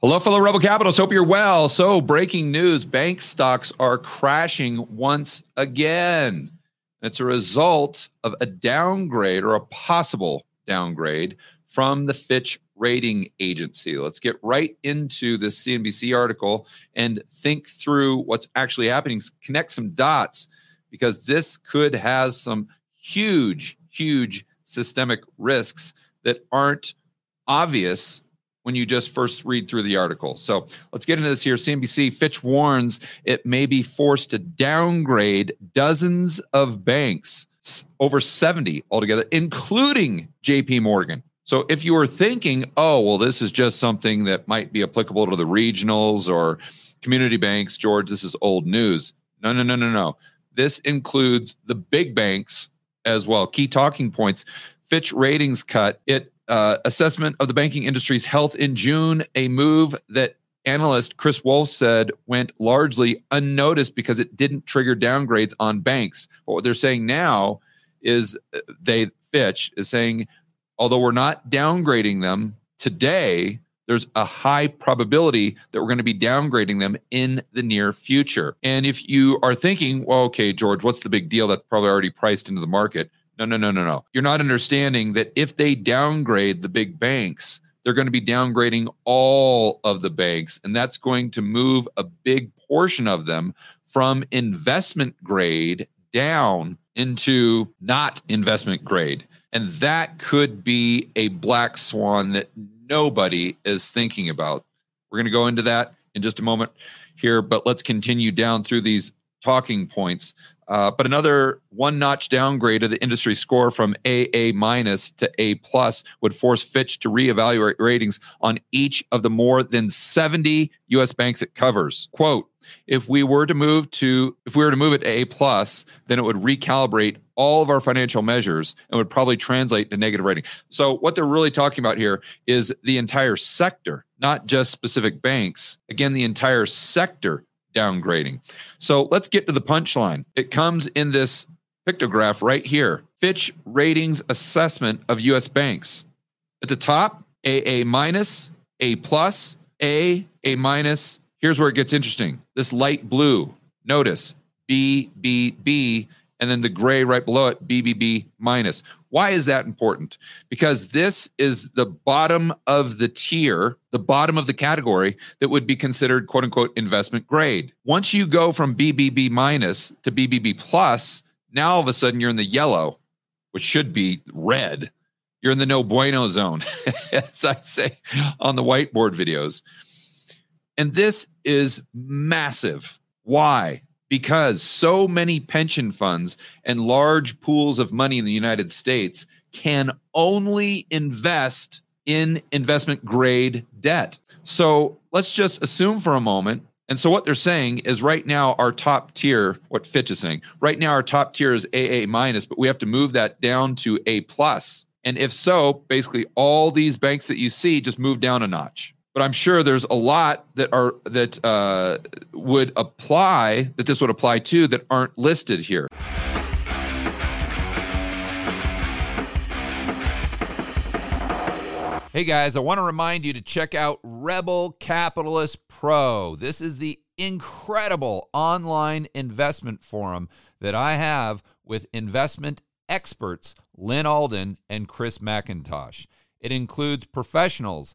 Hello, fellow Rebel Capitalists. Hope you're well. So, breaking news bank stocks are crashing once again. It's a result of a downgrade or a possible downgrade from the Fitch rating agency. Let's get right into this CNBC article and think through what's actually happening, connect some dots, because this could has some huge, huge systemic risks that aren't obvious when you just first read through the article. So let's get into this here. CNBC Fitch warns it may be forced to downgrade dozens of banks, over 70 altogether, including JP Morgan. So if you were thinking, oh, well, this is just something that might be applicable to the regionals or community banks, George, this is old news. No, no, no, no, no. This includes the big banks as well. Key talking points Fitch ratings cut it uh, assessment of the banking industry's health in June, a move that analyst Chris Wolfe said went largely unnoticed because it didn't trigger downgrades on banks. But what they're saying now is uh, they Fitch is saying, although we're not downgrading them today, there's a high probability that we're going to be downgrading them in the near future. And if you are thinking, well, okay, George, what's the big deal? That's probably already priced into the market. No, no, no, no, no. You're not understanding that if they downgrade the big banks, they're going to be downgrading all of the banks. And that's going to move a big portion of them from investment grade down into not investment grade. And that could be a black swan that nobody is thinking about. We're going to go into that in just a moment here, but let's continue down through these talking points. Uh, but another one notch downgrade of the industry score from AA minus to A plus would force Fitch to reevaluate ratings on each of the more than 70 US banks it covers. Quote, if we were to move to if we were to move it to A plus, then it would recalibrate all of our financial measures and would probably translate to negative rating. So what they're really talking about here is the entire sector, not just specific banks. Again, the entire sector downgrading. So let's get to the punchline. It comes in this pictograph right here Fitch Ratings Assessment of US Banks. At the top, AA minus, A plus, A, A minus. Here's where it gets interesting. This light blue, notice B, B, B, and then the gray right below it, BBB minus. Why is that important? Because this is the bottom of the tier, the bottom of the category that would be considered quote unquote investment grade. Once you go from BBB minus to BBB plus, now all of a sudden you're in the yellow, which should be red. You're in the no bueno zone, as I say on the whiteboard videos. And this is massive. Why? Because so many pension funds and large pools of money in the United States can only invest in investment grade debt. So let's just assume for a moment. And so what they're saying is right now our top tier, what Fitch is saying, right now our top tier is AA minus, but we have to move that down to A plus. And if so, basically all these banks that you see just move down a notch but I'm sure there's a lot that are that uh, would apply that this would apply to that aren't listed here. Hey guys, I want to remind you to check out Rebel Capitalist Pro. This is the incredible online investment forum that I have with investment experts Lyn Alden and Chris MacIntosh. It includes professionals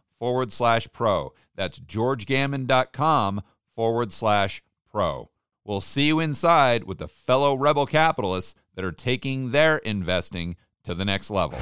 forward slash pro. That's georgegammon.com forward slash pro. We'll see you inside with the fellow rebel capitalists that are taking their investing to the next level.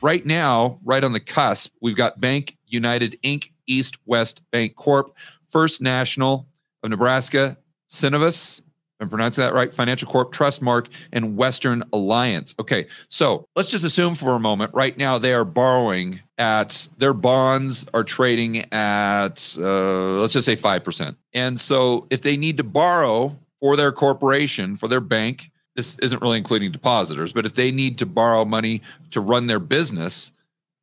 Right now, right on the cusp, we've got Bank United Inc., East West Bancorp., First National of Nebraska, Synovus, I'm pronouncing that right. Financial Corp, Trustmark, and Western Alliance. Okay, so let's just assume for a moment right now they are borrowing at their bonds are trading at uh, let's just say five percent. And so if they need to borrow for their corporation, for their bank, this isn't really including depositors, but if they need to borrow money to run their business,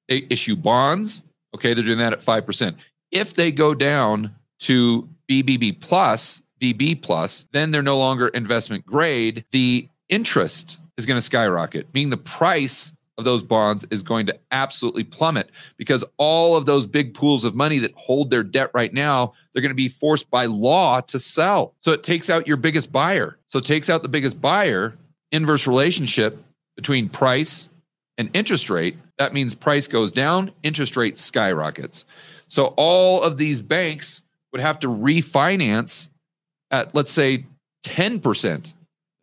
they issue bonds. Okay, they're doing that at five percent. If they go down to BBB plus, BB plus, then they're no longer investment grade. The interest is going to skyrocket, meaning the price of those bonds is going to absolutely plummet because all of those big pools of money that hold their debt right now, they're going to be forced by law to sell. So it takes out your biggest buyer. So it takes out the biggest buyer, inverse relationship between price and interest rate. That means price goes down, interest rate skyrockets. So all of these banks would have to refinance at, let's say, 10%.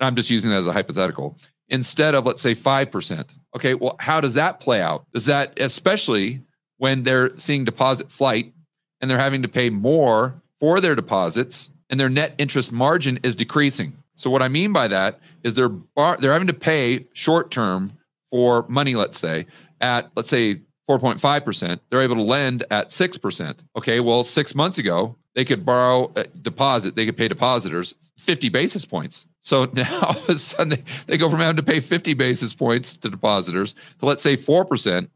I'm just using that as a hypothetical instead of, let's say, 5%. Okay, well, how does that play out? Does that, especially when they're seeing deposit flight and they're having to pay more for their deposits and their net interest margin is decreasing? So, what I mean by that is they're, bar- they're having to pay short term for money, let's say, at, let's say, 4.5%. They're able to lend at 6%. Okay, well, six months ago, they could borrow deposit, they could pay depositors 50 basis points. So now all of a sudden they, they go from having to pay 50 basis points to depositors to let's say 4%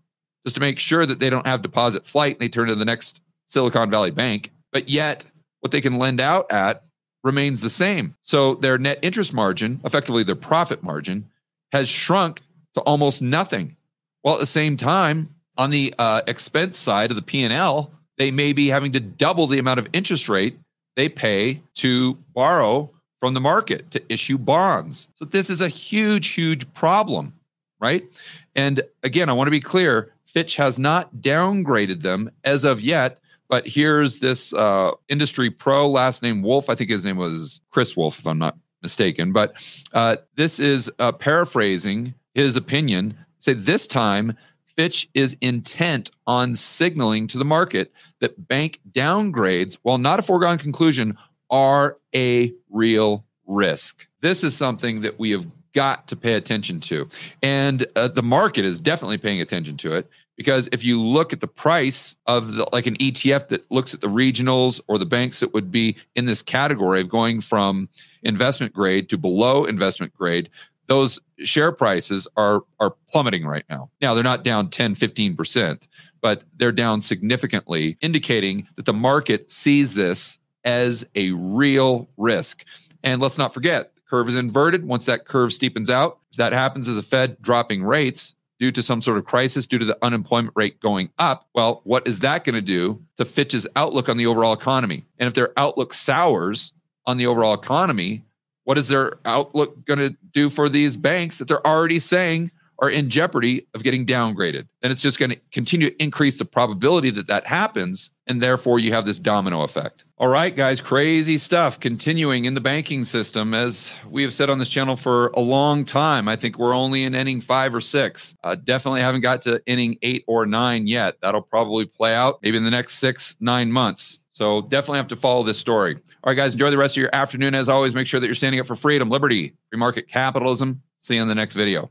just to make sure that they don't have deposit flight and they turn to the next Silicon Valley bank. But yet what they can lend out at remains the same. So their net interest margin, effectively their profit margin, has shrunk to almost nothing. While at the same time, on the uh, expense side of the P&L, they may be having to double the amount of interest rate they pay to borrow from the market to issue bonds. So this is a huge, huge problem, right? And again, I want to be clear Fitch has not downgraded them as of yet. But here's this uh, industry pro, last name Wolfe. I think his name was Chris Wolfe, if I'm not mistaken. But uh, this is uh, paraphrasing his opinion. Say this time Fitch is intent on signaling to the market that bank downgrades, while not a foregone conclusion, are a real risk. This is something that we have got to pay attention to. And uh, the market is definitely paying attention to it because if you look at the price of the, like an ETF that looks at the regionals or the banks that would be in this category of going from investment grade to below investment grade, those share prices are are plummeting right now. Now they're not down 10, 15%, but they're down significantly, indicating that the market sees this as a real risk. And let's not forget, curve is inverted. Once that curve steepens out, if that happens as a Fed dropping rates due to some sort of crisis, due to the unemployment rate going up, well, what is that going to do to Fitch's outlook on the overall economy? And if their outlook sours on the overall economy, what is their outlook going to do for these banks that they're already saying are in jeopardy of getting downgraded? And it's just going to continue to increase the probability that that happens. And therefore, you have this domino effect. All right, guys, crazy stuff continuing in the banking system. As we have said on this channel for a long time, I think we're only in inning five or six. Uh, definitely haven't got to inning eight or nine yet. That'll probably play out maybe in the next six, nine months. So definitely have to follow this story. All right, guys, enjoy the rest of your afternoon. As always, make sure that you're standing up for freedom, liberty, free market capitalism. See you in the next video.